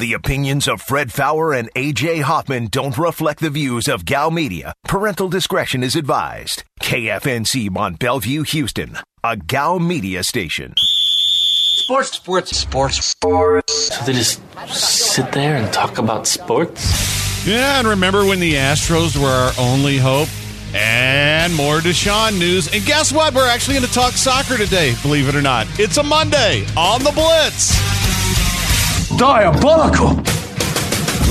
The opinions of Fred Faour and AJ Hoffman don't reflect the views of Gow Media. Parental discretion is advised. KFNC Mont Belvieu, Houston, a Gow Media station. Sports, sports, sports, sports. So they just sit there and talk about sports? Yeah, and remember when the Astros were our only hope? And more Deshaun news. And guess what? We're actually going to talk soccer today, believe it or not. It's a Monday on the Blitz. Diabolical.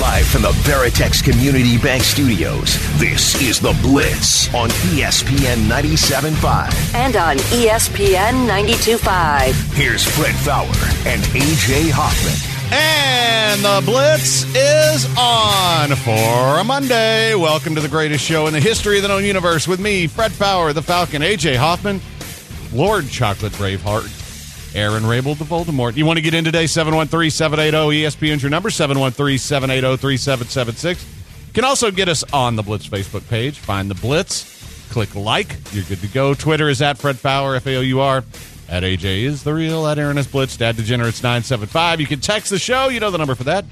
Live from the Veritex Community Bank Studios, this is The Blitz on ESPN 97.5. and on ESPN 92.5. Here's Fred Faour and AJ Hoffman. And the Blitz is on for a Monday. Welcome to the greatest show in the history of the known universe with me, Fred Faour, the Falcon, AJ Hoffman, Lord Chocolate Braveheart, Aaron Rabel, the Voldemort. You want to get in today? 713 780 ESPN's your number, 713 780 3776. You can also get us on the Blitz Facebook page. Find the Blitz, click like. You're good to go. Twitter is at Fred Faour, F A O U R. At AJ is the real. At Aaron is Blitz. Dad Degenerates 975. You can text the show. You know the number for that.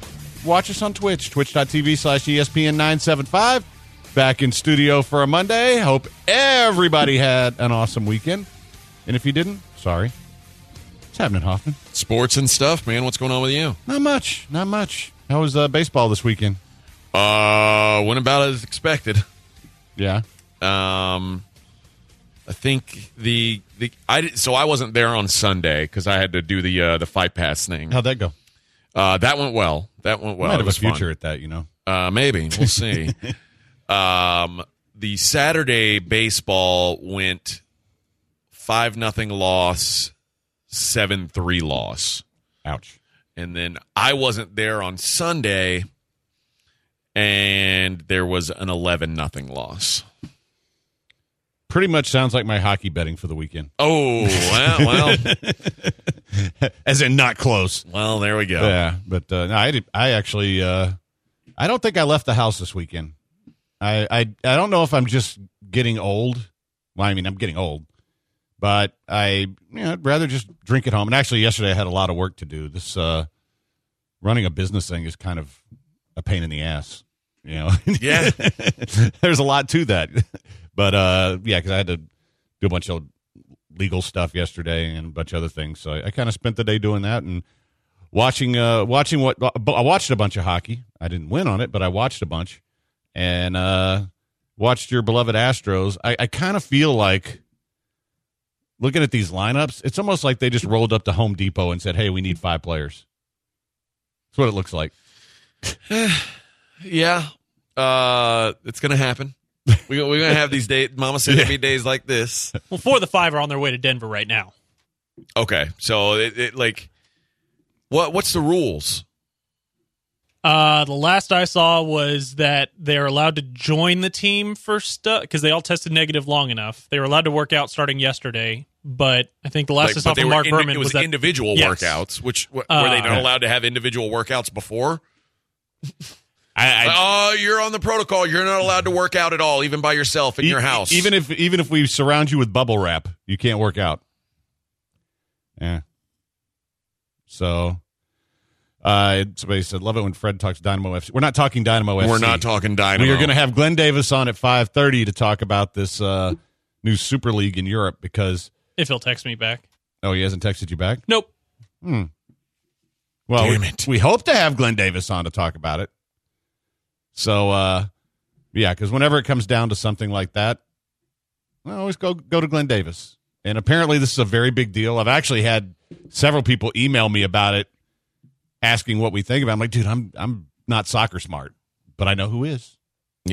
Watch us on Twitch, twitch.tv slash ESPN 975. Back in studio for a Monday. Hope everybody had an awesome weekend. And if you didn't, sorry. What's happening, Hoffman? Sports and stuff, man. What's going on with you? Not much. Not much. How was uh, baseball this weekend? Uh, went about as expected. Yeah. Um, I think the the I did, so I wasn't there on Sunday because I had to do the uh, the fight pass thing. How'd that go? Uh, that went well. That went well. Might have a was fun. future at that, you know. Uh, maybe we'll see. um, the Saturday baseball went five nothing loss, seven three loss, Ouch. and then I wasn't there on Sunday, and there was an eleven nothing loss. Pretty much sounds like my hockey betting for the weekend. Oh well, well, As in not close. well. There we go. Yeah, but uh, no, I did, I actually uh, I don't think I left the house this weekend. I, I I don't know if I'm just getting old. Well, I mean, I'm getting old, but I you know, I'd rather just drink at home. And actually, yesterday I had a lot of work to do. This uh, running a business thing is kind of a pain in the ass. You know, Yeah. there's a lot to that. But uh, yeah, because I had to do a bunch of legal stuff yesterday and a bunch of other things. So I, I kind of spent the day doing that and watching uh watching what I watched a bunch of hockey. I didn't win on it, but I watched a bunch and uh watched your beloved Astros. I, I kind of feel like looking at these lineups, it's almost like they just rolled up to Home Depot and said, "Hey, we need five players." That's what it looks like. Yeah, uh, it's gonna happen. We, we're gonna have these days. Mama said there'd be days like this. Well, four of the five are on their way to Denver right now. Okay, so it, it like, what what's the rules? Uh, the last I saw was that they're allowed to join the team for stuff because they all tested negative long enough. They were allowed to work out starting yesterday, but I think the last Like, I saw from Mark indi- Berman it was, was that individual Yes. workouts. Which wh- were they not Uh, allowed to have individual workouts before? I, I oh, you're on the protocol. You're not allowed to work out at all, even by yourself in your E- house. Even if even if we surround you with bubble wrap, you can't work out. Yeah. So, uh, somebody said, "Love it when Fred talks Dynamo FC." We're not talking Dynamo FC. we're not talking dynamo. We are going to have Glenn Davis on at five thirty to talk about this uh, new Super League in Europe because if he'll text me back. oh, he hasn't texted you back. Nope. Well, Damn we, it. we hope to have Glenn Davis on to talk about it. So, uh, yeah, because whenever it comes down to something like that, I always go go to Glenn Davis. And apparently, this is a very big deal. I've actually had several people email me about it, asking what we think about. it. I'm like, dude, I'm I'm not soccer smart, but I know who is.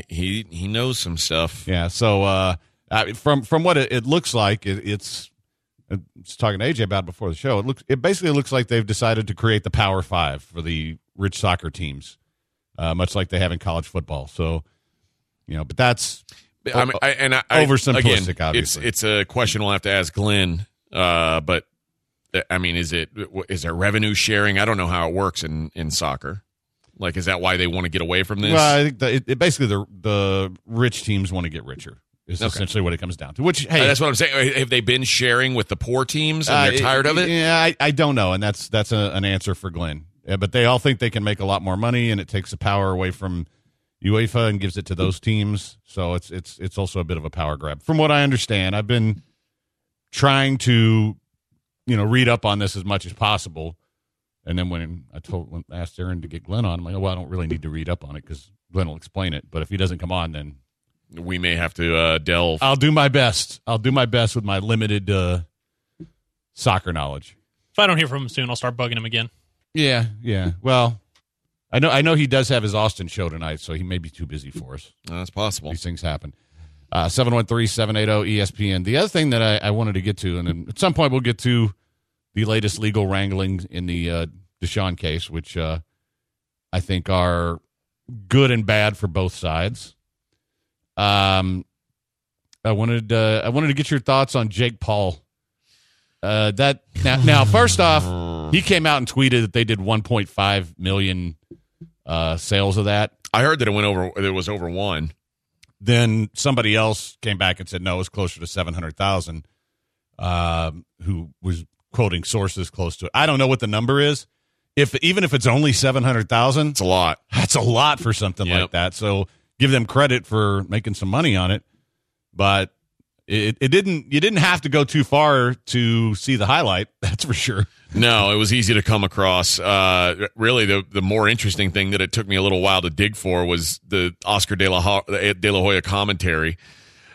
He he knows some stuff. Yeah. So uh, from from what it, it looks like, it, it's. I was talking to AJ about it before the show. It looks. It basically looks like they've decided to create the Power Five for the rich soccer teams, uh, much like they have in college football. So, you know, but that's I mean, I, and I, Oversimplistic, again, obviously. It's it's a question we'll have to ask Glenn. Uh, but I mean, is it is there revenue sharing? I don't know how it works in in soccer. Like, is that why they want to get away from this? well, I think that it, it basically the the rich teams want to get richer. Is Okay. essentially what it comes down to. Which Uh, hey, that's what I'm saying. Have they been sharing with the poor teams and Uh, they're tired of it? Yeah, I, I don't know, and that's that's a, an answer for Glenn. Uh, but they all think they can make a lot more money, and it takes the power away from UEFA and gives it to those teams. So it's it's it's also a bit of a power grab, from what I understand. I've been trying to, you know, read up on this as much as possible. And then when I told when I asked Aaron to get Glenn on, I'm like, oh, well, I don't really need to read up on it because Glenn will explain it. But if he doesn't come on, then We may have to uh, delve. I'll do my best. I'll do my best with my limited uh, soccer knowledge. If I don't hear from him soon, I'll start bugging him again. Yeah, yeah. Well, I know I know he does have his Austin show tonight, so he may be too busy for us. That's possible. These things happen. Uh, 713-780 ESPN. The other thing that I, I wanted to get to, and then at some point we'll get to the latest legal wranglings in the uh, Deshaun case, which uh, I think are good and bad for both sides. Um, I wanted uh, I wanted to get your thoughts on Jake Paul. Uh, that now, now, first off, he came out and tweeted that they did 1.5 million uh, sales of that. I heard that it went over. It was over one. Then somebody else came back and said no, it was closer to 700,000. Um, who was quoting sources close to it. I don't know what the number is. If even if it's only 700,000, It's a lot. that's a lot for something Yep. like that. So give them credit for making some money on it, but it, it didn't. You didn't have to go too far to see the highlight. That's for sure. No, it was easy to come across. Uh, really, the the more interesting thing that it took me a little while to dig for was the Oscar De La, De La Hoya commentary.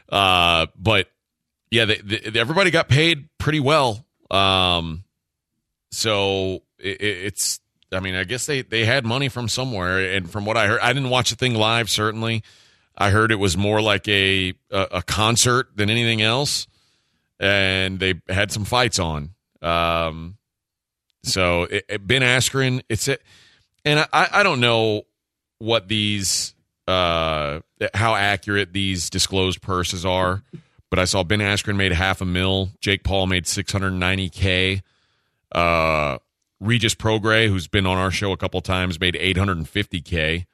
Uh, but yeah, everybody got paid pretty well. Um, so it- it's. I mean, I guess they they had money from somewhere, and from what I heard, I didn't watch the thing live. Certainly, I heard it was more like a a, a concert than anything else, and they had some fights on. Um, so it, it, Ben Askren, it's it, and I I don't know what these uh how accurate these disclosed purses are, but I saw Ben Askren made half a mil, Jake Paul made six hundred ninety k, uh. Regis Prograis, who's been on our show a couple times, made 850k.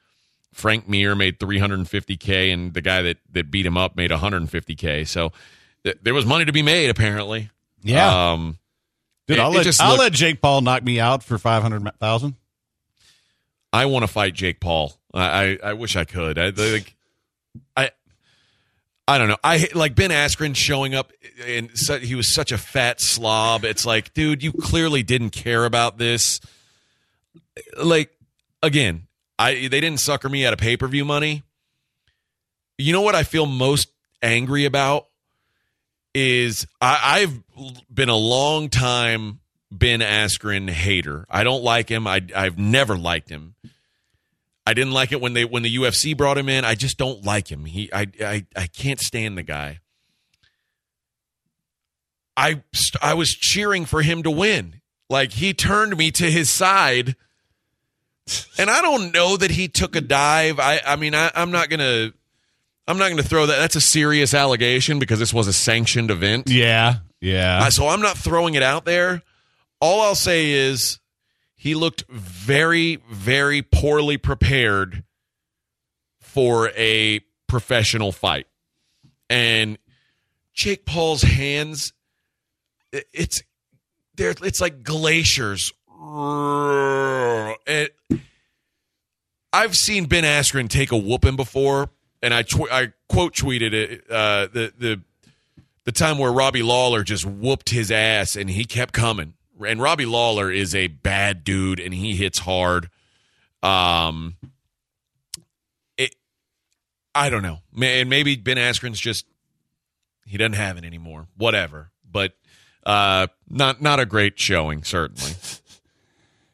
Frank Mir made 350k, and the guy that that beat him up made 150k. So th- there was money to be made, apparently. Yeah. Um, Dude, It- I'll, let, I'll let Jake Paul knock me out for five hundred thousand. I want to fight Jake Paul. I, I, I wish I could. I like, I, I don't know. I like Ben Askren showing up, and so, he was such a fat slob. It's like, dude, you clearly didn't care about this. Like, again, I they didn't sucker me out of pay per view money. You know what I feel most angry about is I, I've been a long time Ben Askren hater. I don't like him. I I've never liked him. I didn't like it when they when the UFC brought him in. I just don't like him. He I I I can't stand the guy. I I was cheering for him to win. Like he turned me to his side. And I don't know that he took a dive. I I mean I, I'm not gonna I'm not gonna throw that. That's a serious allegation because this was a sanctioned event. Yeah, yeah. Uh, so I'm not throwing it out there. All I'll say is he looked very, very poorly prepared for a professional fight. And Jake Paul's hands, it's there. It's like glaciers. And I've seen Ben Askren take a whooping before, and I tw- I quote tweeted it. Uh, the the the time where Robbie Lawler just whooped his ass and he kept coming. And Robbie Lawler is a bad dude and he hits hard. Um, it, I don't know, and Maybe Ben Askren's just he doesn't have it anymore. Whatever, but uh, not not a great showing, certainly.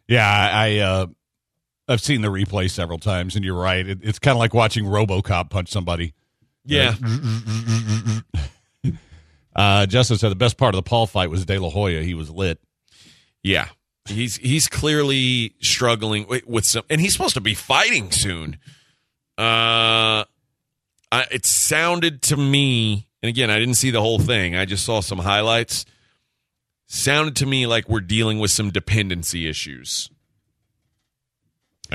Yeah, I, uh, I've seen the replay several times, and you're right. It, it's kind of like watching RoboCop punch somebody. Yeah, Uh, Justin said the best part of the Paul fight was De La Hoya. He was lit. yeah. He's he's clearly struggling with, with some, and he's supposed to be fighting soon. Uh, I, it sounded to me, and again, I didn't see the whole thing. I just saw some highlights. Sounded to me like we're dealing with some dependency issues.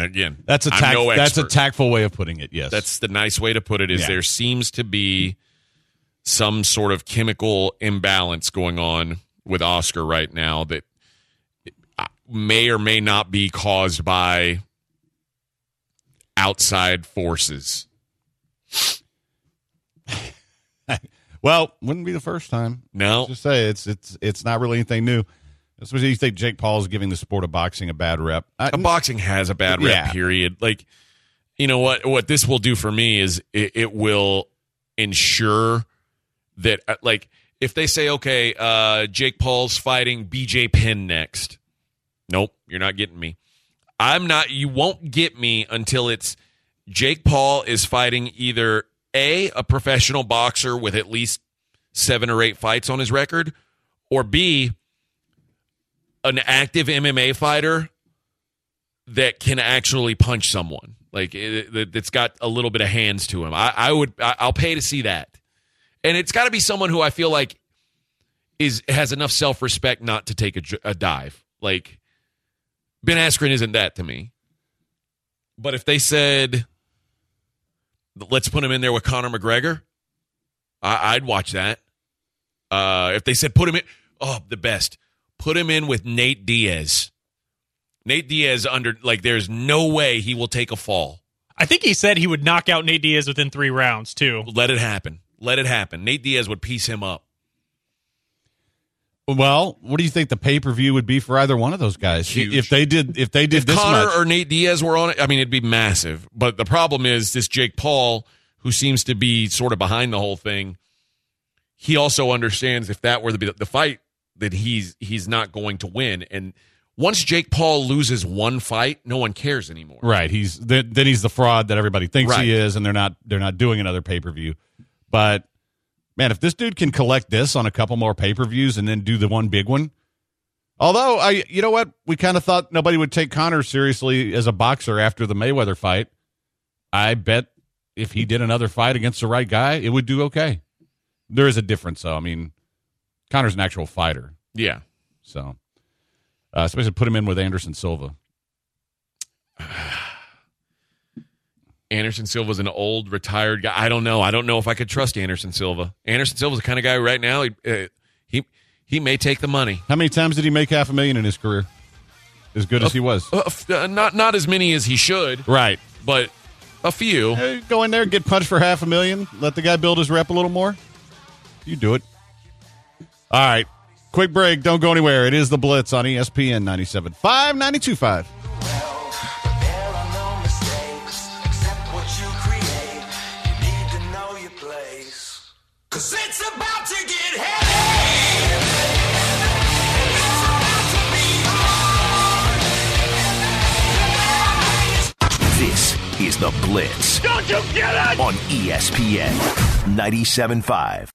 Again, That's a tact- no that's a tactful way of putting it. Yes, That's the nice way to put it. Is Yeah. there seems to be some sort of chemical imbalance going on with Oscar right now that may or may not be caused by outside forces. Well, wouldn't be the first time. No. Just say it's it's it's not really anything new. Especially you think Jake Paul is giving the sport of boxing a bad rep. I, Uh, boxing has a bad rep Yeah. period like you know what what this will do for me is it, it will ensure that uh, like if they say okay uh jake paul's fighting bj penn next nope you're not getting me i'm not you won't get me until it's jake paul is fighting either a a professional boxer with at least seven or eight fights on his record or b an active mma fighter that can actually punch someone. Like it, it's got a little bit of hands to him. I, I would I, i'll pay to see that. And it's got to be someone who i feel like is has enough self-respect not to take a dive. Like ben askren isn't that to me. But if they said let's put him in there with conor mcgregor I, i'd watch that. Uh, if they said put him in oh the best put him in with nate diaz Nate Diaz under like there's no way he will take a fall. I think he said he would knock out Nate Diaz within three rounds too. Let it happen. Let it happen. Nate Diaz would piece him up. well, what do you think the pay per view would be for either one of those guys Huge. if they did if they did If this Conor much? or Nate Diaz were on it, I mean it'd be massive. But the problem is this Jake Paul, who seems to be sort of behind the whole thing, he also understands if that were the the fight that he's he's not going to win. And once Jake Paul loses one fight, no one cares anymore. Right. He's then, then he's the fraud that everybody thinks Right. he is, and they're not they're not doing another pay per view. But man, if this dude can collect this on a couple more pay per views and then do the one big one, although I you know what we kind of thought nobody would take Conor seriously as a boxer after the Mayweather fight. I bet if he did another fight against the right guy, it would do okay. There is a difference, though. I mean, Conor's an actual fighter, Yeah. so uh, especially put him in with Anderson Silva. Anderson Silva's an old retired guy. I don't know. I don't know if I could trust Anderson Silva. Anderson Silva's the kind of guy right now. He uh, he, he may take the money. How many times did he make half a million in his career? As good as he was. Uh, f- uh, not not as many as he should, Right. but a few. Hey, go in there, get punched for half a million, let the guy build his rep a little more. You do it. All right. Quick break. Don't go anywhere. It is the Blitz on ESPN 97.5, 92.5. There are no mistakes except what you create. You need to know your place. Cause it's about to get heavy. It's about to be on. This is the Blitz. Don't you get it? On ESPN 97.5.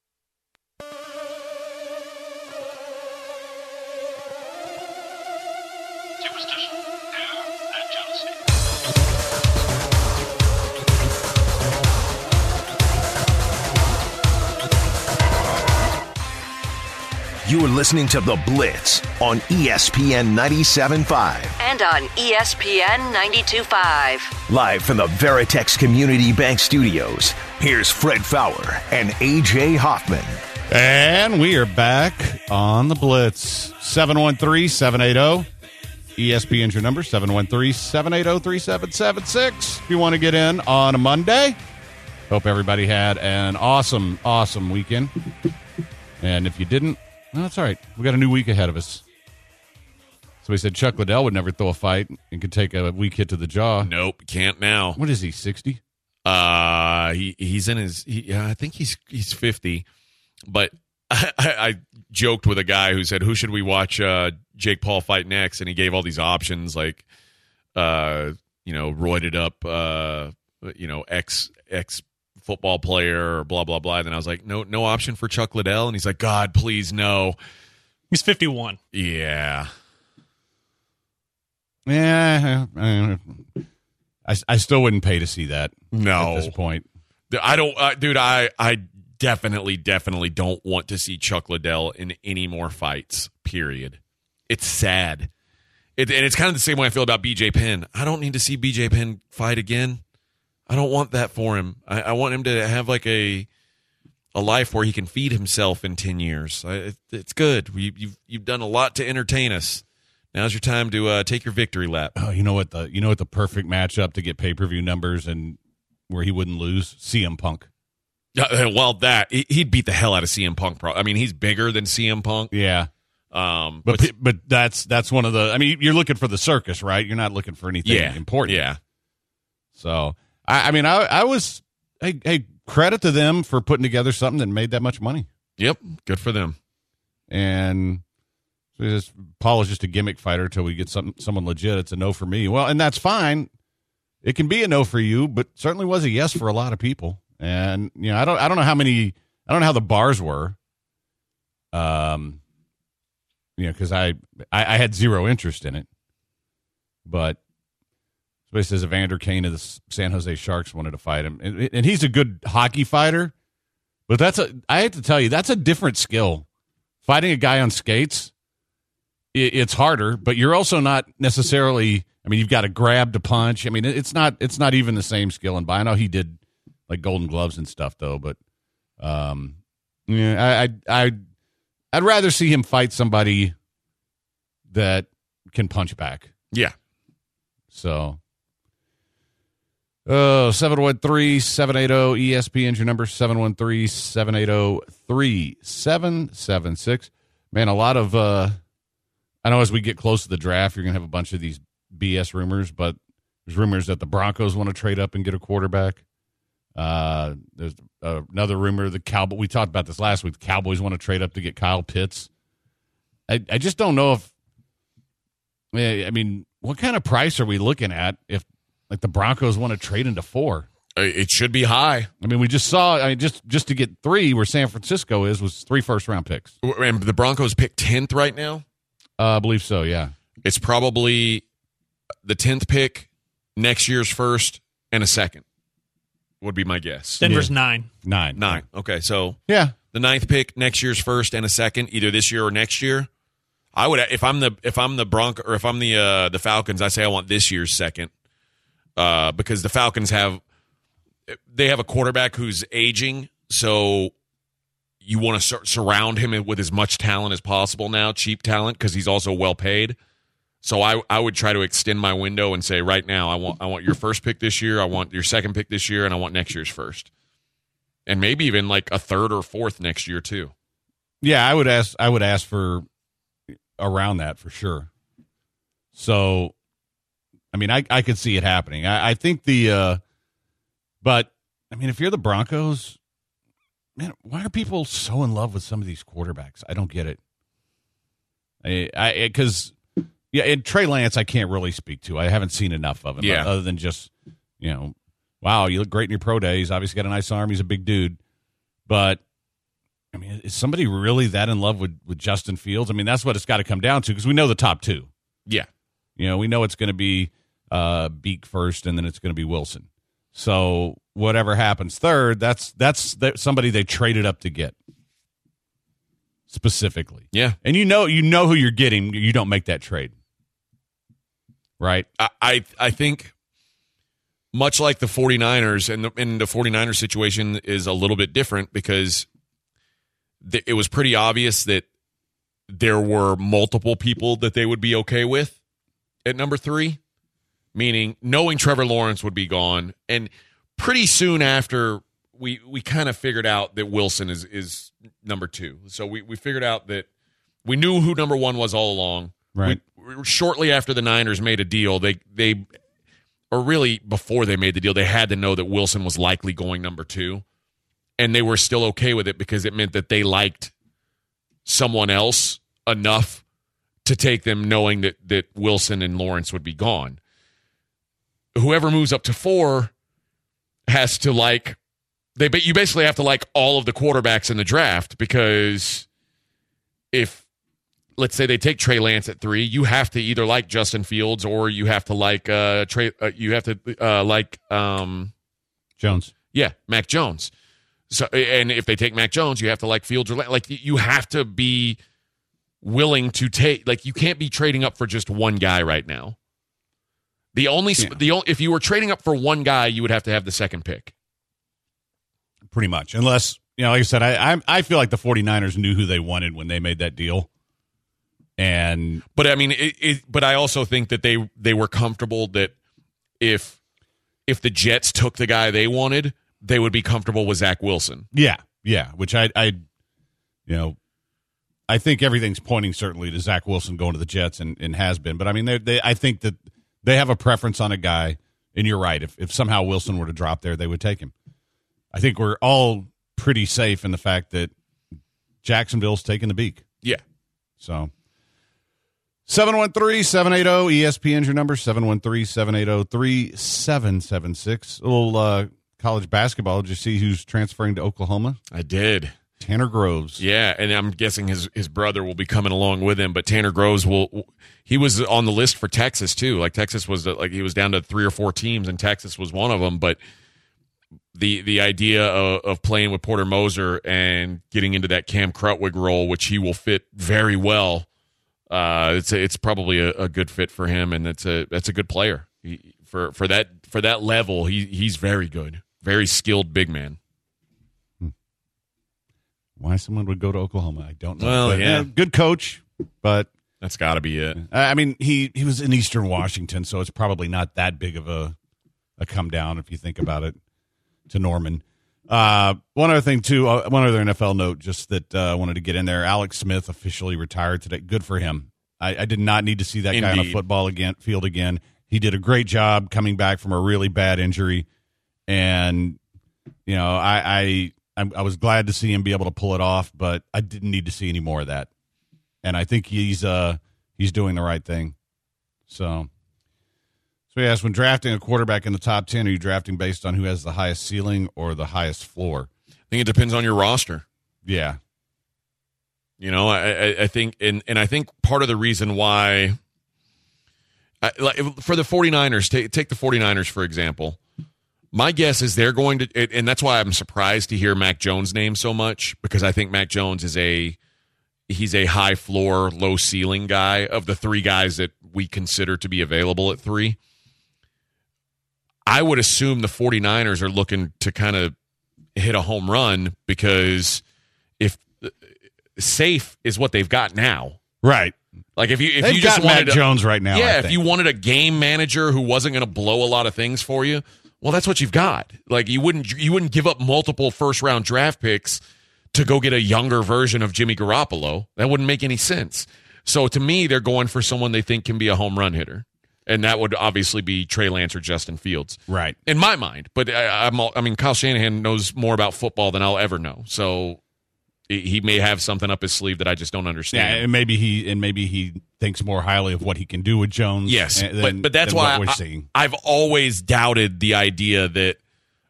You are listening to The Blitz on ESPN 97.5. And on ESPN 92.5. Live from the Veritex Community Bank Studios, here's Fred Faour and AJ Hoffman. And we are back on the Blitz. 713 780. ESPN's your number, 713 780 3776. If you want to get in on a Monday, hope everybody had an awesome, awesome weekend. And if you didn't, well, that's all right. We got a new week ahead of us. So we said Chuck Liddell would never throw a fight and could take a weak hit to the jaw. Nope, can't now. What is he, 60? Uh, he he's in his. He, yeah, I think he's he's fifty. But I, I, I joked with a guy who said, "Who should we watch uh, Jake Paul fight next?" And he gave all these options, like, uh, you know, roided up, uh, you know, ex ex football player or blah blah blah. And then I was like, "No, no option for Chuck Liddell." And he's like, "God, please no." He's 51. Yeah, Yeah. I, I, I still wouldn't pay to see that no. at this point. I don't, uh, dude. I I definitely, definitely don't want to see Chuck Liddell in any more fights. Period. It's sad, it, and it's kind of the same way I feel about BJ Penn. I don't need to see BJ Penn fight again. I don't want that for him. I, I want him to have like a a life where he can feed himself in ten years. I, it, it's good. You, you've you've done a lot to entertain us. Now's your time to uh, take your victory lap. Oh, you know what the you know what the perfect matchup to get pay per view numbers and where he wouldn't lose? CM Punk. Yeah, uh, well, that he- he'd beat the hell out of CM Punk. Pro- I mean, he's bigger than CM Punk. Yeah, Um, but but, but that's that's one of the. I mean, you're looking for the circus, right? You're not looking for anything yeah, important. Yeah, So I, I mean, I I was hey hey credit to them for putting together something that made that much money. yep. Good for them. And so just, Paul is just a gimmick fighter until we get some someone legit. It's a no for me. Well, and that's fine. It can be a no for you, but certainly was a yes for a lot of people. And you know, I don't I don't know how many I don't know how the bars were. Um, you know, because I, I I had zero interest in it, but somebody says Evander Kane of the San Jose Sharks wanted to fight him, and, and he's a good hockey fighter, but that's a I have to tell you that's a different skill. Fighting a guy on skates, it, it's harder, but you're also not necessarily. I mean, you've got to grab to punch. I mean, it's not it's not even the same skill. And I know he did like Golden Gloves and stuff though, but um, yeah, I I I I'd rather see him fight somebody that can punch back. Yeah. So, oh, 713 780 ESPN's your number 713 780 3776. Man, a lot of, uh, I know as we get close to the draft, you're going to have a bunch of these BS rumors, but there's rumors that the Broncos want to trade up and get a quarterback. Uh, there's uh, another rumor the Cowboy. We talked about this last week. The Cowboys want to trade up to get Kyle Pitts. I, I just don't know if I mean, what kind of price are we looking at if like the Broncos want to trade into four? Uh, It should be high. I mean, we just saw. I mean, just just to get three, where San Francisco is, was three first round picks. And the Broncos pick 10th right now. Uh, I believe so. Yeah. It's probably the 10th pick, next year's first, and a second, would be my guess. Denver's nine. Nine. Nine. Okay, so Yeah. the ninth pick, next year's first, and a second, either this year or next year. I would if I'm the if I'm the Bronco or if I'm the uh, the Falcons, I say I want this year's second, uh, because the Falcons have they have a quarterback who's aging, so you want to sur- surround him with as much talent as possible now, cheap talent, because he's also well paid. So I I would try to extend my window and say right now I want I want your first pick this year, I want your second pick this year, and I want next year's first, and maybe even like a third or fourth next year too. Yeah. I would ask. I would ask for around that for sure. So, I mean, I I could see it happening. I, I think the, uh but I mean, if you're the Broncos, man, why are people so in love with some of these quarterbacks? I don't get it. I I because yeah, and Trey Lance, I can't really speak to. I haven't seen enough of him. Yeah. other than just you know, wow, you look great in your pro days. Obviously, got a nice arm. He's a big dude, but I mean, is somebody really that in love with with Justin Fields? I mean, that's what it's got to come down to because we know the top two. Yeah. You know, we know it's going to be uh, Beak first, and then it's going to be Wilson. So whatever happens third, that's that's that somebody they traded up to get specifically. Yeah. And you know, you know who you're getting. You don't make that trade, right? I, I I think much like the 49ers and the, and the 49ers situation is a little bit different because th- it was pretty obvious that there were multiple people that they would be okay with at number 3 meaning knowing Trevor Lawrence would be gone and pretty soon after we we kind of figured out that Wilson is is number 2 so we we figured out that we knew who number 1 was all along Right. we, shortly after the Niners made a deal, they they or really before they made the deal, they had to know that Wilson was likely going number two, and they were still okay with it because it meant that they liked someone else enough to take them, knowing that that Wilson and Lawrence would be gone. Whoever moves up to four has to like they but you basically have to like all of the quarterbacks in the draft because if let's say they take Trey Lance at three, you have to either like Justin Fields or you have to like uh Trey. Uh, you have to uh, like um Jones. yeah Mac Jones. So and if they take Mac Jones, you have to like Fields or like you have to be willing to take like you can't be trading up for just one guy right now. The only Yeah. the only if you were trading up for one guy, you would have to have the second pick. pretty much. Unless, you know, like I said, I, I I feel like the 49ers knew who they wanted when they made that deal. And But I mean, it, it, but I also think that they they were comfortable that if if the Jets took the guy they wanted, they would be comfortable with Zach Wilson. yeah, yeah, which I, I, you know, I think everything's pointing certainly to Zach Wilson going to the Jets and, and has been. But I mean, they, they, I think that they have a preference on a guy. And you're right. If if somehow Wilson were to drop there, they would take him. I think we're all pretty safe in the fact that Jacksonville's taking the beak. Yeah. So 713 780 ESPN's your number 713 780 3776. A little uh, college basketball. Did you see who's transferring to Oklahoma? I did. Tanner Groves. Yeah, and I'm guessing his his brother will be coming along with him. But Tanner Groves will. He was on the list for Texas too. Like Texas was like he was down to three or four teams, and Texas was one of them. But the the idea of, of playing with Porter Moser and getting into that Cam Krutwig role, which he will fit very well. Uh, it's a, it's probably a, a good fit for him, and it's a that's a good player he, for for that for that level. He he's very good, very skilled big man. Why someone would go to Oklahoma, I don't know. Well, But, yeah. uh, good coach, but That's got to be it. I I mean, he he was in Eastern Washington, so it's probably not that big of a a come down if you think about it to Norman. Uh, one other thing too, uh, one other NFL note, just that uh, I wanted to get in there. Alex Smith officially retired today. Good for him. I, I did not need to see that guy on a football again field again. He did a great job coming back from a really bad injury, and you know, I I I was glad to see him be able to pull it off, but I didn't need to see any more of that. And I think he's uh he's doing the right thing. So, so yes, when drafting a quarterback in the top ten, are you drafting based on who has the highest ceiling or the highest floor? I think it depends on your roster. Yeah, You know, I, I, I think, and, and I think part of the reason why, I, like, for the 49ers, take, take the 49ers, for example. My guess is they're going to, and that's why I'm surprised to hear Mac Jones' name so much because I think Mac Jones is a, he's a high floor, low ceiling guy of the three guys that we consider to be available at three. I would assume the 49ers are looking to kind of hit a home run because if safe is what they've got now. right. Like if you if They've you just wanted Mac Jones right now. Yeah, if you wanted a game manager who wasn't going to blow a lot of things for you, well, that's what you've got. Like you wouldn't you wouldn't give up multiple first round draft picks to go get a younger version of Jimmy Garoppolo. That wouldn't make any sense. So to me, they're going for someone they think can be a home run hitter, and that would obviously be Trey Lance or Justin Fields right. in my mind. But I, I'm, all, I mean, Kyle Shanahan knows more about football than I'll ever know. So he- may have something up his sleeve that I just don't Yeah, understand. and maybe he and maybe he thinks more highly of what he can do with Jones. yes, than- but but that's why I. I've always doubted the idea that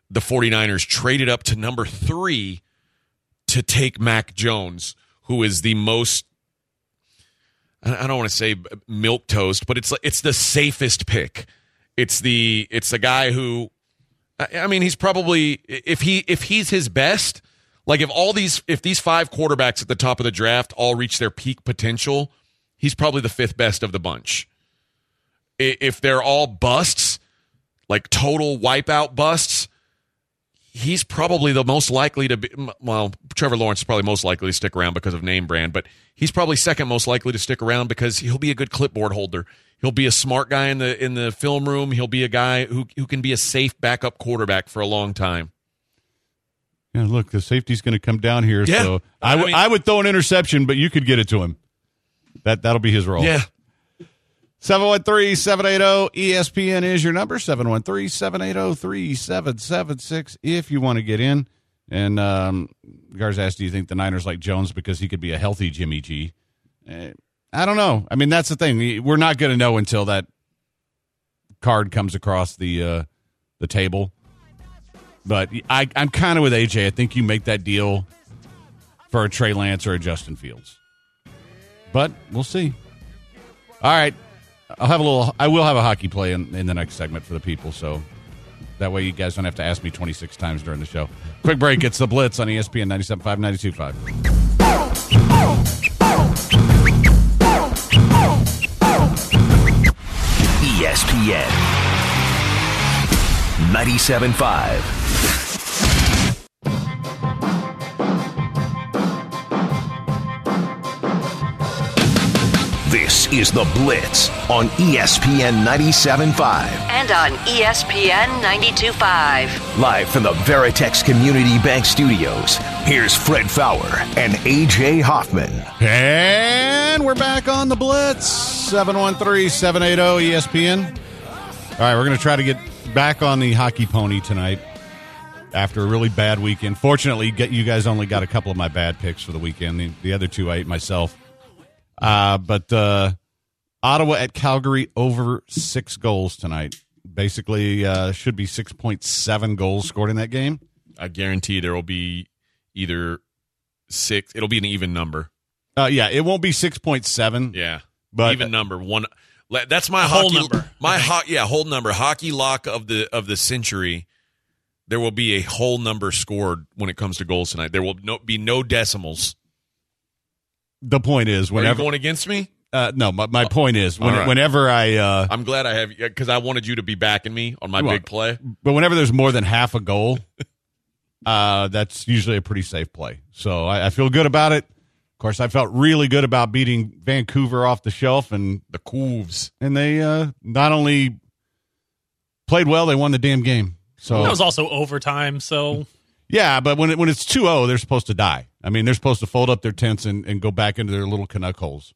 the 49ers traded up to number three to take Mac Jones, who is the most. I don't want to say milk toast, but it's like- it's the safest pick. It's the it's the guy who, I mean, he's probably if he if he's his best, like if all these if these five quarterbacks at the top of the draft all reach their peak potential, he's probably the fifth best of the bunch. If they're all busts, like total wipeout busts, he's probably the most likely to be. Well, Trevor Lawrence is probably most likely to stick around because of name brand, but he's probably second most likely to stick around because he'll be a good clipboard holder. He'll be a smart guy in the in the film room. He'll be a guy who who can be a safe backup quarterback for a long time. Yeah, look, the safety's going to come down here, Yeah. so I I would mean- I would throw an interception, but you could get it to him. That that'll be his role. Yeah, 713-780 ESPN is your number 713-780-3776 if you want to get in. And um Gars asked, "Do you think the Niners like Jones because he could be a healthy Jimmy G?" Eh, I don't know. I mean, that's the thing. We're not going to know until that card comes across the uh the table. But I I'm kind of with AJ. I think you make that deal for a Trey Lance or a Justin Fields. But we'll see. All right. I'll have a little. I will have a hockey play in, in the next segment for the people, so that way you guys don't have to ask me 26 times during the show. Quick break. It's the Blitz on ESPN 97.5, 92.5. ESPN 97.5. is The Blitz on ESPN 97.5. And on ESPN 92.5. Live from the Veritex Community Bank Studios, here's Fred Faour and AJ Hoffman. And we're back on the Blitz 713 780 ESPN. All right, we're going to try to get back on the hockey pony tonight after a really bad weekend. Fortunately, you guys only got a couple of my bad picks for the weekend. The, the other two I ate myself. Uh, but uh, Ottawa at Calgary over six goals tonight. Basically, uh, should be 6.7 goals scored in that game. I guarantee there will be either six. It'll be an even number. Uh, yeah, it won't be 6.7. Yeah, But- even number one. That's my whole hockey number, My I ho- yeah, whole number. Hockey lock of the of the century. There will be a whole number scored when it comes to goals tonight. There will no, be no decimals. The point is, Are you whenever. going against me? Uh, no, my, my point is, when, All right. whenever I, uh, I'm glad I have because I wanted you to be backing me on my Come on. big play. but whenever there's more than half a goal, uh, that's usually a pretty safe play. So I, I feel good about it. Of course, I felt really good about beating Vancouver off the shelf, and The Couves. and they uh, not only played well, they won the damn game. So That was also overtime, so yeah, but when it, when it's 2-0, they're supposed to die. I mean, they're supposed to fold up their tents and, and go back into their little Canuck holes.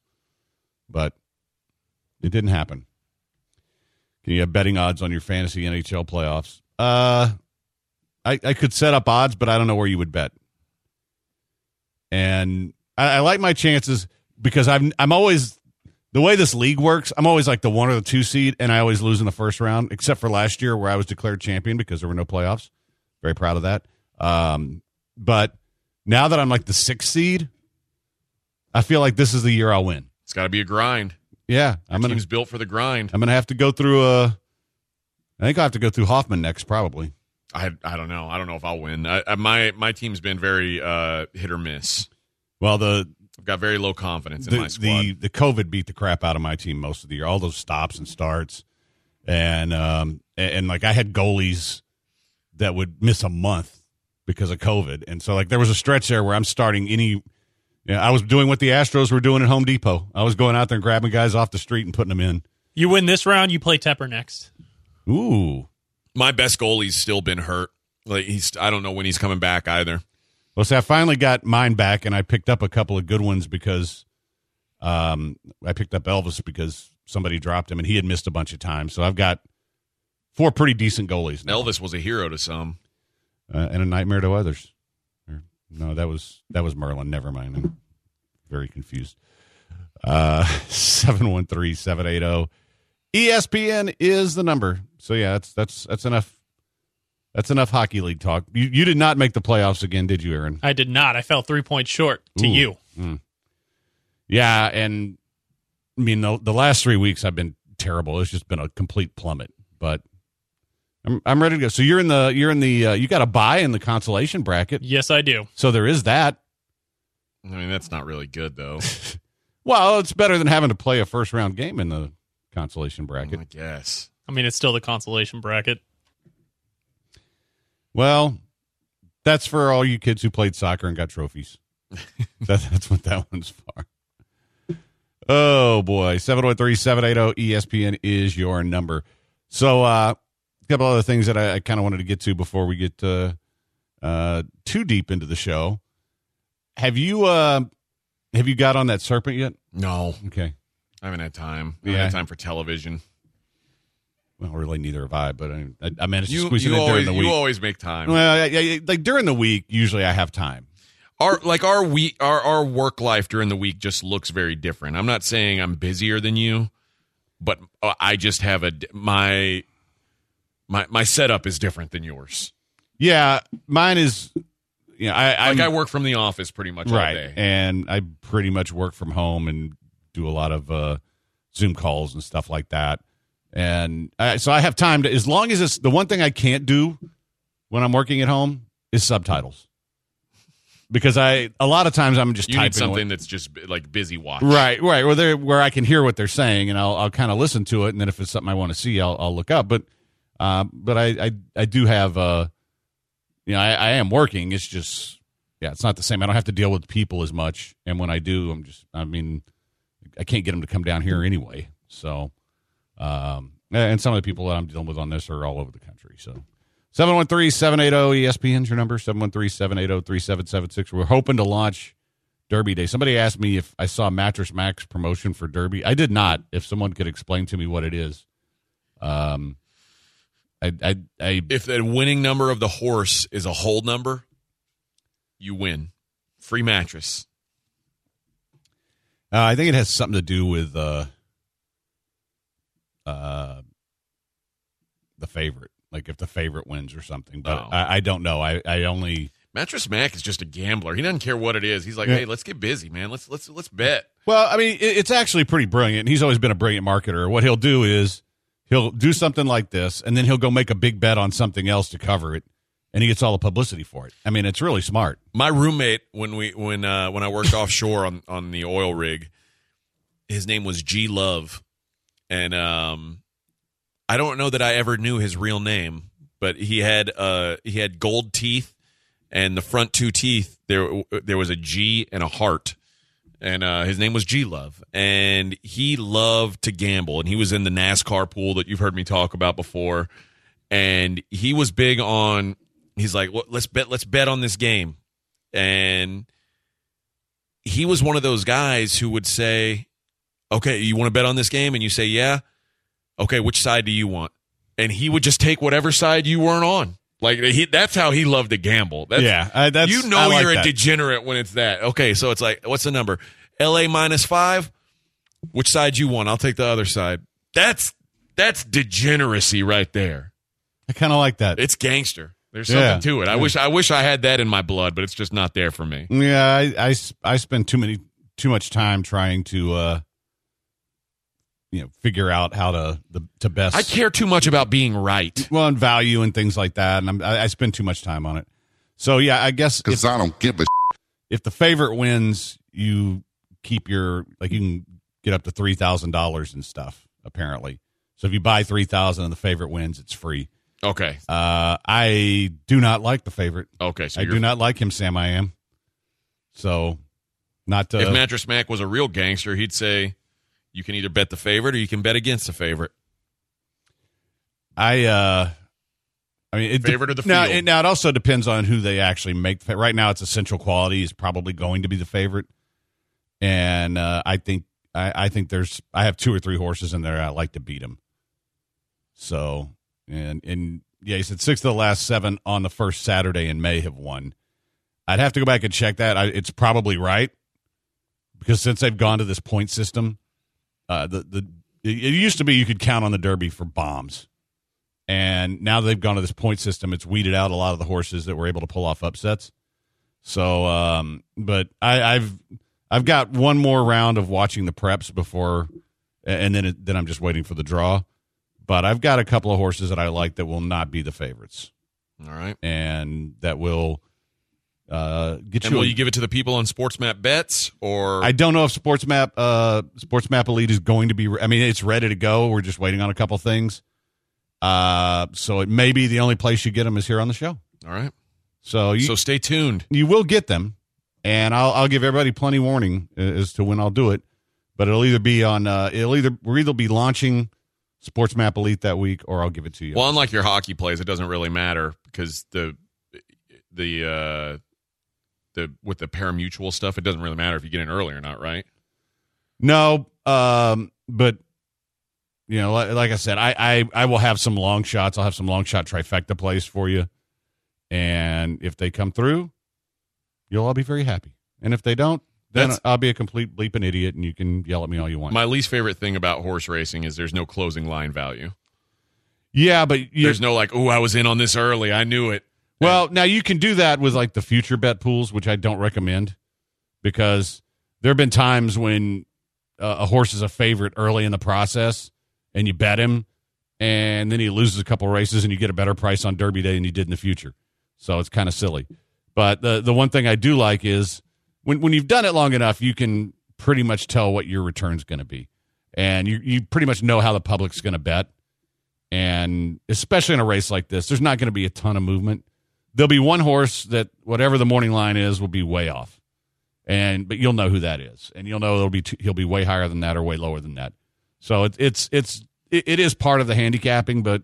But it didn't happen. Can you have betting odds on your fantasy NHL playoffs? Uh, I, I could set up odds, but I don't know where you would bet. And I, I like my chances because I'm I'm always the way this league works. I'm always like the one or the two seed, and I always lose in the first round, except for last year where I was declared champion because there were no playoffs. Very proud of that. Um, but now that I'm like the sixth seed, I feel like this is the year I'll win. It's got to be a grind. Yeah, I'm gonna team's built for the grind. I'm gonna have to go through a. I think I have to go through Hoffman next, probably. I I don't know. I don't know if I'll win. I, I, my my team's been very uh, hit or miss. Well, the I've got very low confidence in my the, squad. the the COVID beat the crap out of my team most of the year. All those stops and starts, and um and, and, like I had goalies that would miss a month because of COVID, and so like there was a stretch there where I'm starting any. Yeah, I was doing what the Astros were doing at Home Depot. I was going out there and grabbing guys off the street and putting them in. you win this round, you play Tepper next. Ooh. my best goalie's still been hurt. Like he's I don't know when he's coming back either. Well, see, I finally got mine back, and I picked up a couple of good ones because um, I picked up Elvis because somebody dropped him, and he had missed a bunch of times. So I've got four pretty decent goalies now, Elvis was a hero to some. Uh, and a nightmare to others. Or, no, that was that was Merlin. Never mind. I'm very confused. Uh, seven one three seven eight zero. E ESPN is the number. So yeah, that's that's that's enough. That's enough hockey league talk. You you did not make the playoffs again, did you, Aaron? I did not. I fell three points short to Ooh. you. Yeah, and I mean the the last three weeks I've been terrible. It's just been a complete plummet. But I'm I'm ready to go. So you're in the you're in the uh, you got a buy in the consolation bracket. Yes, I do. So there is that. I mean that's not really good though. Well, it's better than having to play a first round game in the consolation bracket. I guess. I mean, it's still the consolation bracket. Well, that's for all you kids who played soccer and got trophies. that, that's what that one's for. Oh boy, 713-780 ESPN is your number. So uh a couple other things that I, I kind of wanted to get to before we get uh, uh too deep into the show. Have you uh have you got on that serpent yet? No, Okay. I haven't had time. I haven't Yeah. had time for television. Well, really, neither have I. But I, I, I managed to You squeeze you it in always during the week. you always make time. well, I, I, like during the week, usually I have time. our like our week our our work life during the week just looks very different. I'm not saying I'm busier than you, but uh, I just have a my my my setup is different than yours. Yeah, mine is. You know, I Like I'm- I work from the office pretty much all right, day. and I pretty much work from home and do a lot of uh, Zoom calls and stuff like that. And I, so I have time to, as long as it's the one thing I can't do when I'm working at home is subtitles, because I a lot of times I'm just You typing need something away- that's just like busy watch. Right, right. Where they where I can hear what they're saying, and I'll I'll kind of listen to it, and then if it's something I want to see, I'll I'll look up. But uh, but I, I I do have uh, you know, I, I am working. It's just yeah, it's not the same. I don't have to deal with people as much, and when I do, I'm just I mean, I can't get them to come down here anyway. So, um, and some of the people that I'm dealing with on this are all over the country. So, 713 780 ESPN's your number 713 780 3776. We're hoping to launch Derby Day. Somebody asked me if I saw Mattress Mack promotion for Derby. I did not. If someone could explain to me what it is, um, I, I, I If the winning number of the horse is a whole number, you win. Free mattress. Uh, I think it has something to do with uh, uh, the favorite. Like if the favorite wins or something, but Oh. I, I don't know. I, I only Mattress Mack is just a gambler. He doesn't care what it is. He's like, Yeah. hey, let's get busy, man. Let's let's let's bet. well, I mean, it, it's actually pretty brilliant. He's always been a brilliant marketer. What he'll do is he'll do something like this, and then he'll go make a big bet on something else to cover it, and he gets all the publicity for it. I mean, it's really smart. My roommate when we when uh when I worked offshore on on the oil rig, his name was G Love, and um, I don't know that I ever knew his real name, but he had uh he had gold teeth, and the front two teeth there there was a G and a heart. And uh, his name was G Love, and he loved to gamble. And he was in the NASCAR pool that you've heard me talk about before. And he was big on. He's like, "Well, let's bet. Let's bet on this game and he was one of those guys who would say, "Okay, you want to bet on this game?" And you say, "Yeah." Okay, which side do you want? And he would just take whatever side you weren't on. Like he, that's how he loved to gamble. That's, Yeah, I- that's- you know I like you're that. a degenerate when it's that. Okay, so it's like, what's the number? L.A. minus five. Which side you want? I'll take the other side. That's that's degeneracy right there. I kind of like that. It's gangster. There's Yeah. something to it. I wish I wish I had that in my blood, but it's just not there for me. Yeah, I I spend too many too much time trying to uh you know figure out how to the to best I care too much about being right. well and value and things like that, and I'm, I, I spend too much time on it. So yeah, I guess Because I don't give a if the favorite wins, you keep your like you can get up to three thousand dollars and stuff apparently. So if you buy three thousand and the favorite wins, it's free. Okay. Uh, I do not like the favorite. Okay. So I do not like him, Sam. I am. So not to if Mattress Mack was a real gangster, he'd say you can either bet the favorite or you can bet against the favorite. I uh I mean, it de- Favorite of the now, field. it, now it also depends on who they actually make. Right now, it's essential quality is probably going to be the favorite, and uh, I think I, I think there's I have two or three horses in there I like to beat them. So and and yeah, he said six of the last seven on the first Saturday in May have won. I'd have to go back and check that. I, it's probably right because since they've gone to this point system, uh, the the it, used to be you could count on the Derby for bombs. And now they've gone to this point system, it's weeded out a lot of the horses that were able to pull off upsets. So, um, but I, I've I've got one more round of watching the preps before, and then it, then I'm just waiting for the draw. But I've got a couple of horses that I like that will not be the favorites, All right. and that will uh, get And you. will a- you give it to the people on Sports Map Bets or I don't know if Sports Map uh, Sports Map Elite is going to be. I mean, it's ready to go. We're just waiting on a couple things. Uh, so it may be the only place you get them is here on the show. All right. So you So stay tuned. you will get them, and I'll I'll give everybody plenty warning as to when I'll do it. But it'll either be on uh, it'll either we'll either be launching Sports Map Elite that week, or I'll give it to you. Well, unlike your hockey plays, it doesn't really matter because the the uh the with the parimutuel stuff, it doesn't really matter if you get in early or not, right? No, um, but you know, like, like I said, I, I I will have some long shots. I'll have some long shot trifecta plays for you, and if they come through, you'll all be very happy. And if they don't, then That's- I'll be a complete bleeping idiot, and you can yell at me all you want. My least favorite thing about horse racing is there's no closing line value. yeah, but you, There's no like, oh, I was in on this early. I knew it. Well, now you can do that with like the future bet pools, which I don't recommend because there have been times when uh, a horse is a favorite early in the process and you bet him and then he loses a couple races and you get a better price on Derby Day than you did in the future. So it's kind of silly. But the the one thing I do like is when when you've done it long enough, you can pretty much tell what your return's going to be. And you you pretty much know how the public's going to bet. And especially in a race like this, there's not going to be a ton of movement there'll be one horse that whatever the morning line is will be way off and but you'll know who that is, and you'll know it'll be he'll be way higher than that or way lower than that. So it, it's it's it, it is part of the handicapping, but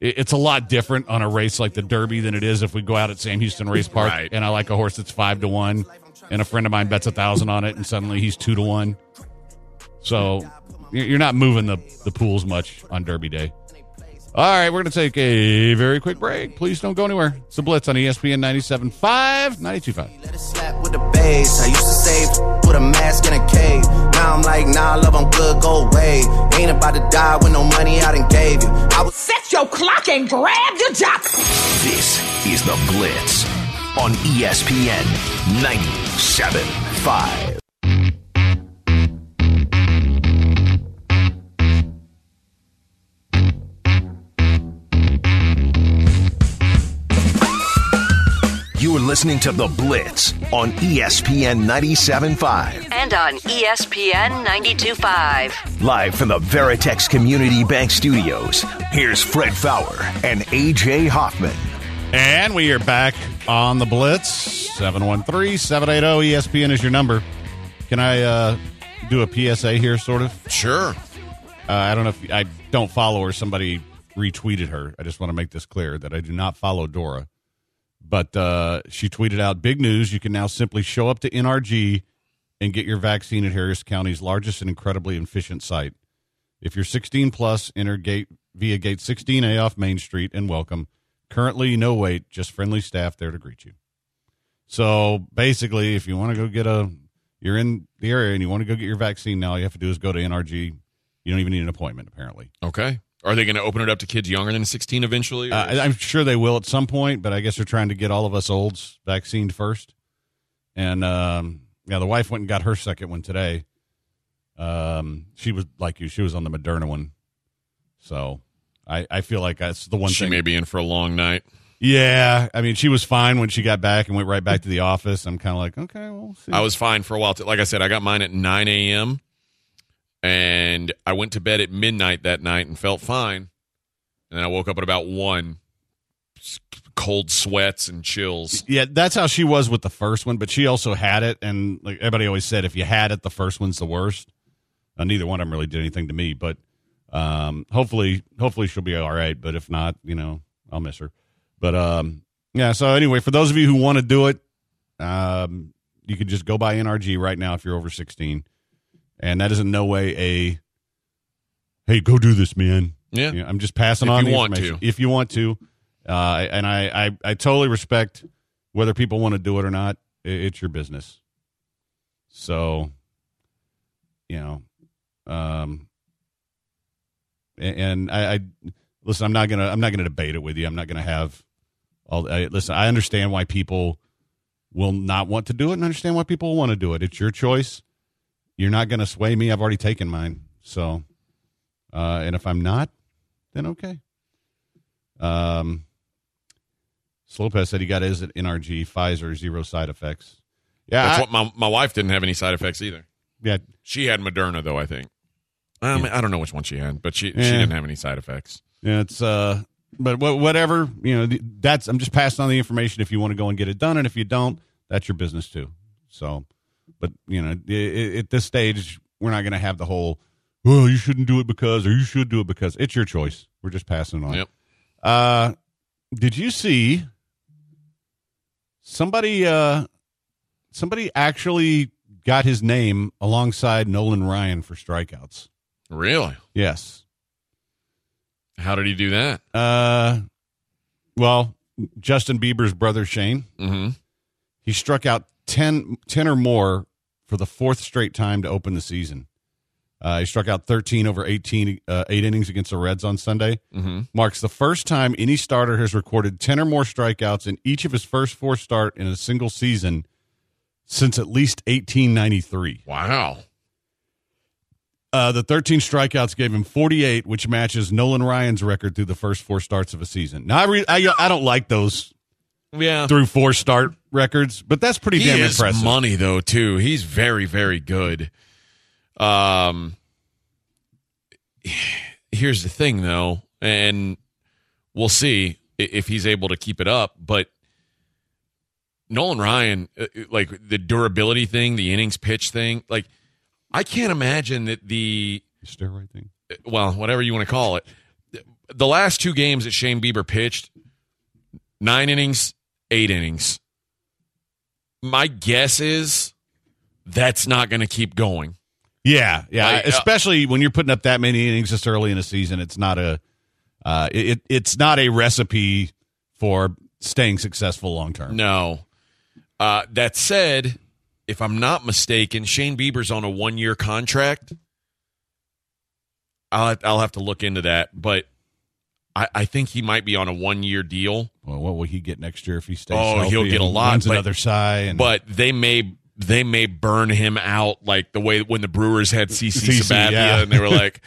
it, it's a lot different on a race like the Derby than it is if we go out at Sam Houston Race Park Right. and I like a horse that's five to one, and a friend of mine bets a thousand on it, and suddenly he's two to one. So you're you're not moving the the pools much on Derby Day. All right, we're going to take a very quick break. Please don't go anywhere. It's the Blitz on ESPN 97.5, 92.5. Let it slap with the bass. I used to save with a mask in a cave. Now I'm like, nah, love, I'm good, go away. Ain't about to die with no money I done gave you. I was Set your clock and grab your job. This is The Blitz on ESPN 97.5. You are listening to The Blitz on ESPN 97.5. And on ESPN 92.5. Live from the Veritex Community Bank Studios, here's Fred Faour and AJ Hoffman. And we are back on the Blitz. 713 780 ESPN is your number. Can I uh, do a PSA here, sort of? Sure. Uh, I don't know if I don't follow her. Somebody retweeted her. I just want to make this clear that I do not follow Dora. But uh, she tweeted out big news. You can now simply show up to NRG and get your vaccine at Harris County's largest and incredibly efficient site. If you're 16 plus, enter gate via gate 16A off Main Street and welcome. Currently, no wait, just friendly staff there to greet you. So basically, if you want to go get a, you're in the area and you want to go get your vaccine now, all you have to do is go to NRG. You don't even need an appointment, apparently. Okay. Are they going to open it up to kids younger than 16 eventually? Uh, I'm sure they will at some point, but I guess they're trying to get all of us olds vaccinated first. And um, yeah, the wife went and got her second one today. Um, she was like you; she was on the Moderna one. So I, I feel like that's the one she thing. may be in for a long night. yeah, I mean, she was fine when she got back and went right back to the office. I'm kind of like, okay, we'll see. I was fine for a while. Like I said, I got mine at 9 a.m. and I went to bed at midnight that night and felt fine. And I woke up at about one, cold sweats and chills. Yeah, that's how she was with the first one, but she also had it, and like everybody always said, if you had it, the first one's the worst. Uh, neither one of them really did anything to me, but um, hopefully, hopefully she'll be all right. But if not, you know, I'll miss her. But um, yeah. So anyway, for those of you who want to do it, um, you can just go by NRG right now if you're over 16, and that is in no way a hey, go do this, man. Yeah. You know, I'm just passing If on you the want to. If you want to, uh, and I, I, I totally respect whether people want to do it or not. It's your business. So, you know, um, and I, I listen. I'm not gonna. I'm not gonna debate it with you. I'm not gonna have all. I, listen, I understand why people will not want to do it, and understand why people want to do it. It's your choice. You're not gonna sway me. I've already taken mine. So, uh, and if I'm not, then okay. Um, Slopez said he got his at NRG, Pfizer, zero side effects. Yeah, That's I- what my, my wife didn't have any side effects either. yeah. She had Moderna, though, I think. Um, I don't know which one she had, but she, she didn't have any side effects. Yeah, it's uh, but wha- whatever you know, that's I'm just passing on the information if you want to go and get it done, and if you don't, that's your business too. So, but you know, i- i- at this stage, we're not going to have the whole, well, you shouldn't do it because, or you should do it because. It's your choice. We're just passing it on. Yep. Uh, did you see somebody? Uh, somebody actually got his name alongside Nolan Ryan for strikeouts. Really? Yes. How did he do that? Uh, well, Justin Bieber's brother Shane, Mm-hmm. he struck out 10, 10 or more for the fourth straight time to open the season. Uh, he struck out 13 over 18, uh, eight innings against the Reds on Sunday. Mm-hmm. Marks the first time any starter has recorded 10 or more strikeouts in each of his first four start in a single season since at least 1893. Wow. Uh, the 13 strikeouts gave him 48, which matches Nolan Ryan's record through the first four starts of a season. Now, I, re- I, I don't like those Yeah. through four start records, but that's pretty He damn is impressive. money though too. He's very very good. Um, here's the thing though, and we'll see if he's able to keep it up. But Nolan Ryan, uh, like the durability thing, the innings pitch thing, like I can't imagine that the Steroid thing. well, whatever you want to call it, the last two games that Shane Bieber pitched, nine innings, eight innings. My guess is that's not going to keep going. Yeah, yeah. Like, uh, Especially when you're putting up that many innings this early in the season, it's not a uh, it it's not a recipe for staying successful long term. No. Uh, that said, if I'm not mistaken, Shane Bieber's on a one year contract. I'll I'll have to look into that, but I, I think he might be on a one year deal. Well, what will he get next year if he stays? Oh, he'll get a lot, but- another side, and But they may they may burn him out like the way when the Brewers had CC CC, Sabathia yeah. and they were like,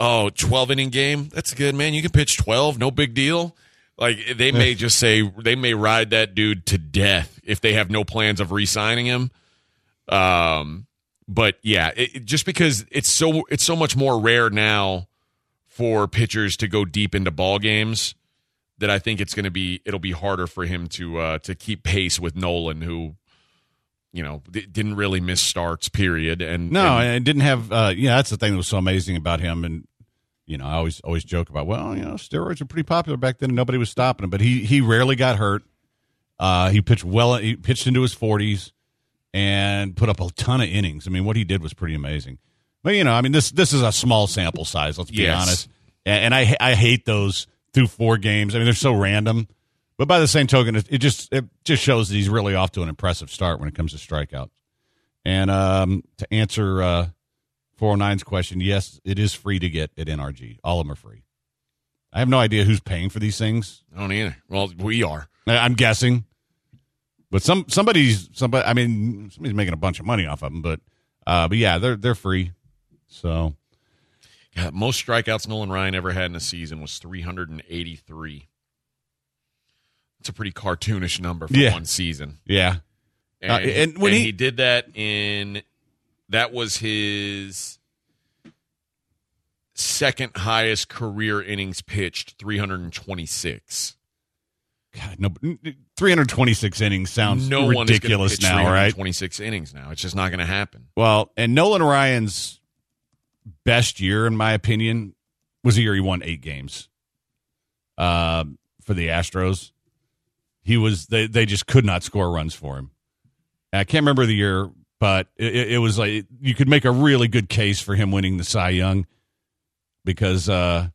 "Oh, 12 inning game, that's good, man. You can pitch 12, no big deal." Like they may just say they may ride that dude to death if they have no plans of re-signing him. Um, but yeah, it- just because it's so it's so much more rare now for pitchers to go deep into ball games that I think it's going to be it'll be harder for him to uh, to keep pace with Nolan, who you know d- didn't really miss starts. Period. And no, and- and didn't have. Uh, yeah, that's the thing that was so amazing about him. And you know, I always always joke about, well, you know, steroids were pretty popular back then, and nobody was stopping him. But he he rarely got hurt. Uh, he pitched well. He pitched into his forties and put up a ton of innings. I mean, what he did was pretty amazing. But you know, I mean, this this is a small sample size. Let's be Yes. honest. And, and I I hate those through four games. I mean, they're so random. But by the same token, it, it just it just shows that he's really off to an impressive start when it comes to strikeouts. And um, to answer uh, 409's question, yes, it is free to get at NRG. All of them are free. I have no idea who's paying for these things. I don't either. Well, we are. I'm guessing, but some somebody's somebody. I mean, somebody's making a bunch of money off of them. But uh, but yeah, they're they're free. So Yeah, most strikeouts Nolan Ryan ever had in a season was 383. It's a pretty cartoonish number for Yeah. one season. yeah, And, Uh, and when and he- he did that in that was his second highest career innings pitched, 326. God, no, 326 innings sounds no one is gonna ridiculous now, right? 326 innings now. It's just not going to happen. Well, and Nolan Ryan's best year, in my opinion, was the year he won eight games uh, for the Astros. He was they they just could not score runs for him. And I can't remember the year, but it, it- was like you could make a really good case for him winning the Cy Young because uh,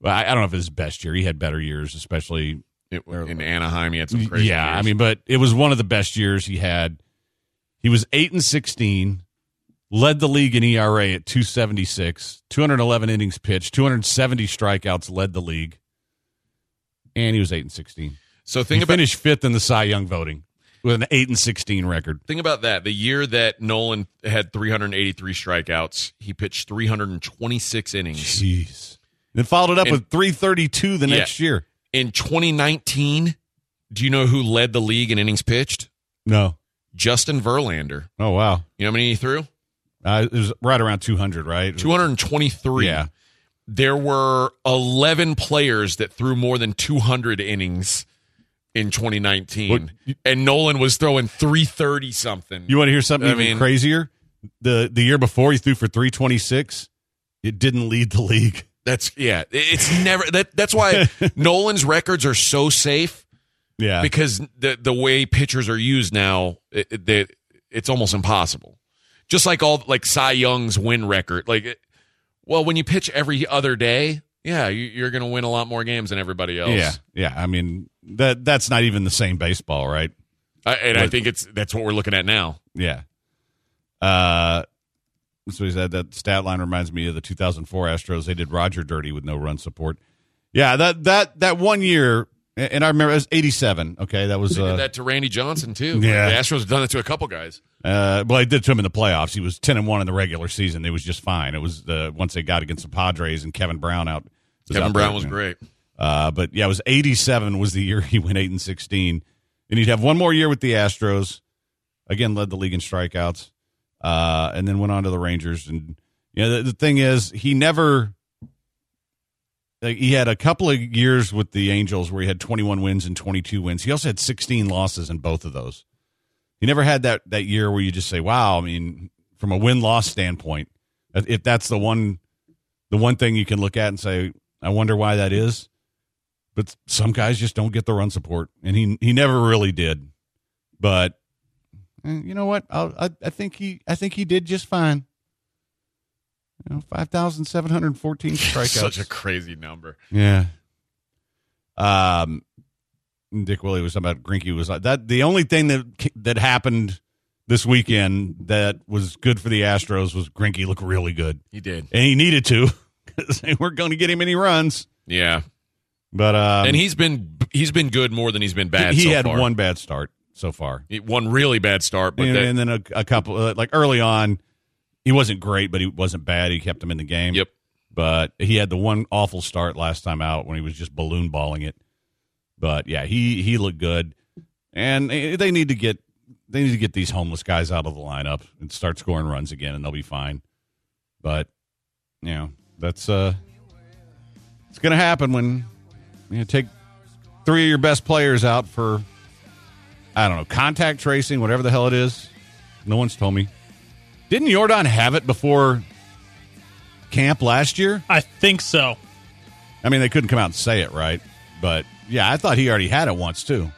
well, I, I don't know if it was his best year. He had better years, especially It, in Anaheim, he had some crazy yeah, I mean, but it was one of the best years he had. He was eight and sixteen, led the league in ERA at two seventy six, two hundred eleven innings pitched, two hundred seventy strikeouts, led the league, and he was eight and sixteen. so think he about finished fifth in the Cy Young voting with an eight and sixteen record. Think about that. The year that Nolan had 383 strikeouts, he pitched 326 innings. Jeez. Then followed it up And- with three thirty two the Yeah. next year. In 2019, do you know who led the league in innings pitched? No. Justin Verlander. Oh wow. You know how many he threw? Uh, it was right around two hundred, right? 223. Yeah. There were 11 players that threw more than 200 innings in 2019. What- you- and Nolan was throwing 330 something. You want to hear something I even mean- crazier? The the year before he threw for 326, it didn't lead the league. That's yeah. It's never that. That's why Nolan's records are so safe Yeah. because the the way pitchers are used now, it, it, it's almost impossible. Just like all like Cy Young's win record, like, well, when you pitch every other day, yeah, you, you're going to win a lot more games than everybody else. yeah. Yeah. I mean, that that's not even the same baseball, right? I, and I think it's that's what we're looking at now. Yeah. Uh so he said that stat line reminds me of the 2004 Astros. They did Roger dirty with no run support. Yeah, that that that one year, and I remember it was 87. Okay, that was They did uh, that to Randy Johnson too. Yeah. the Astros have done it to a couple guys. Uh, well, I did to him in the playoffs. He was ten and one in the regular season. It was just fine. It was the once they got against the Padres and Kevin Brown out. Kevin out Brown there, was you know. great. Uh, but yeah, it was eighty seven was the year he went eight and sixteen, and he'd have one more year with the Astros. Again, led the league in strikeouts, uh, and then went on to the Rangers. And you know, the, the thing is, he never he had a couple of years with the Angels where he had 21 wins and 22 wins. He also had 16 losses in both of those. He never had that that year where you just say, "Wow!" I mean, from a win loss standpoint, if that's the one the one thing you can look at and say, "I wonder why that is." But some guys just don't get the run support, and he he never really did. But eh, you know what? I I think he I think he did just fine. You know, five thousand seven hundred fourteen strikeouts. Such a crazy number. Yeah. Um, Dick Willie was talking about Greinke was like that. The only thing that that happened this weekend that was good for the Astros was Greinke looked really good, He did. and he needed to because they weren't going to get him any runs. Yeah. But um, and he's been he's been good more than he's been bad. he so had far. one bad start so far, He- one really bad start, but and, that, and then a, a couple uh, like early on, he wasn't great, but he wasn't bad. He kept him in the game. yep. but he had the one awful start last time out when he was just balloon balling it. But yeah, he he looked good, and they need to get they need to get these homeless guys out of the lineup and start scoring runs again, and they'll be fine. But you know that's uh, it's going to happen when you know, take three of your best players out for I don't know contact tracing, whatever the hell it is. No one's told me. Didn't Yordan have it before camp last year? I think so. I mean, they couldn't come out and say it, right? But yeah, I thought he already had it once too.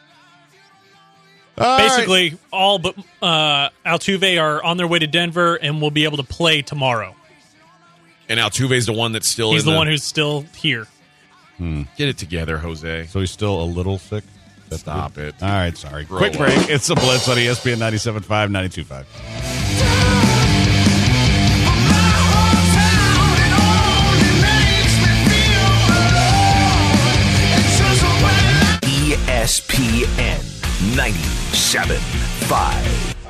All right. Basically, all but uh, Altuve are on their way to Denver and will be able to play tomorrow. And Altuve's the one that's still He's in the one who's still here. get it together, Jose. so he's still a little sick. That's Stop good. it. All right, sorry. Grow Quick up. break. It's the Blitz on ESPN 97.5, 92.5. ESPN 97.5.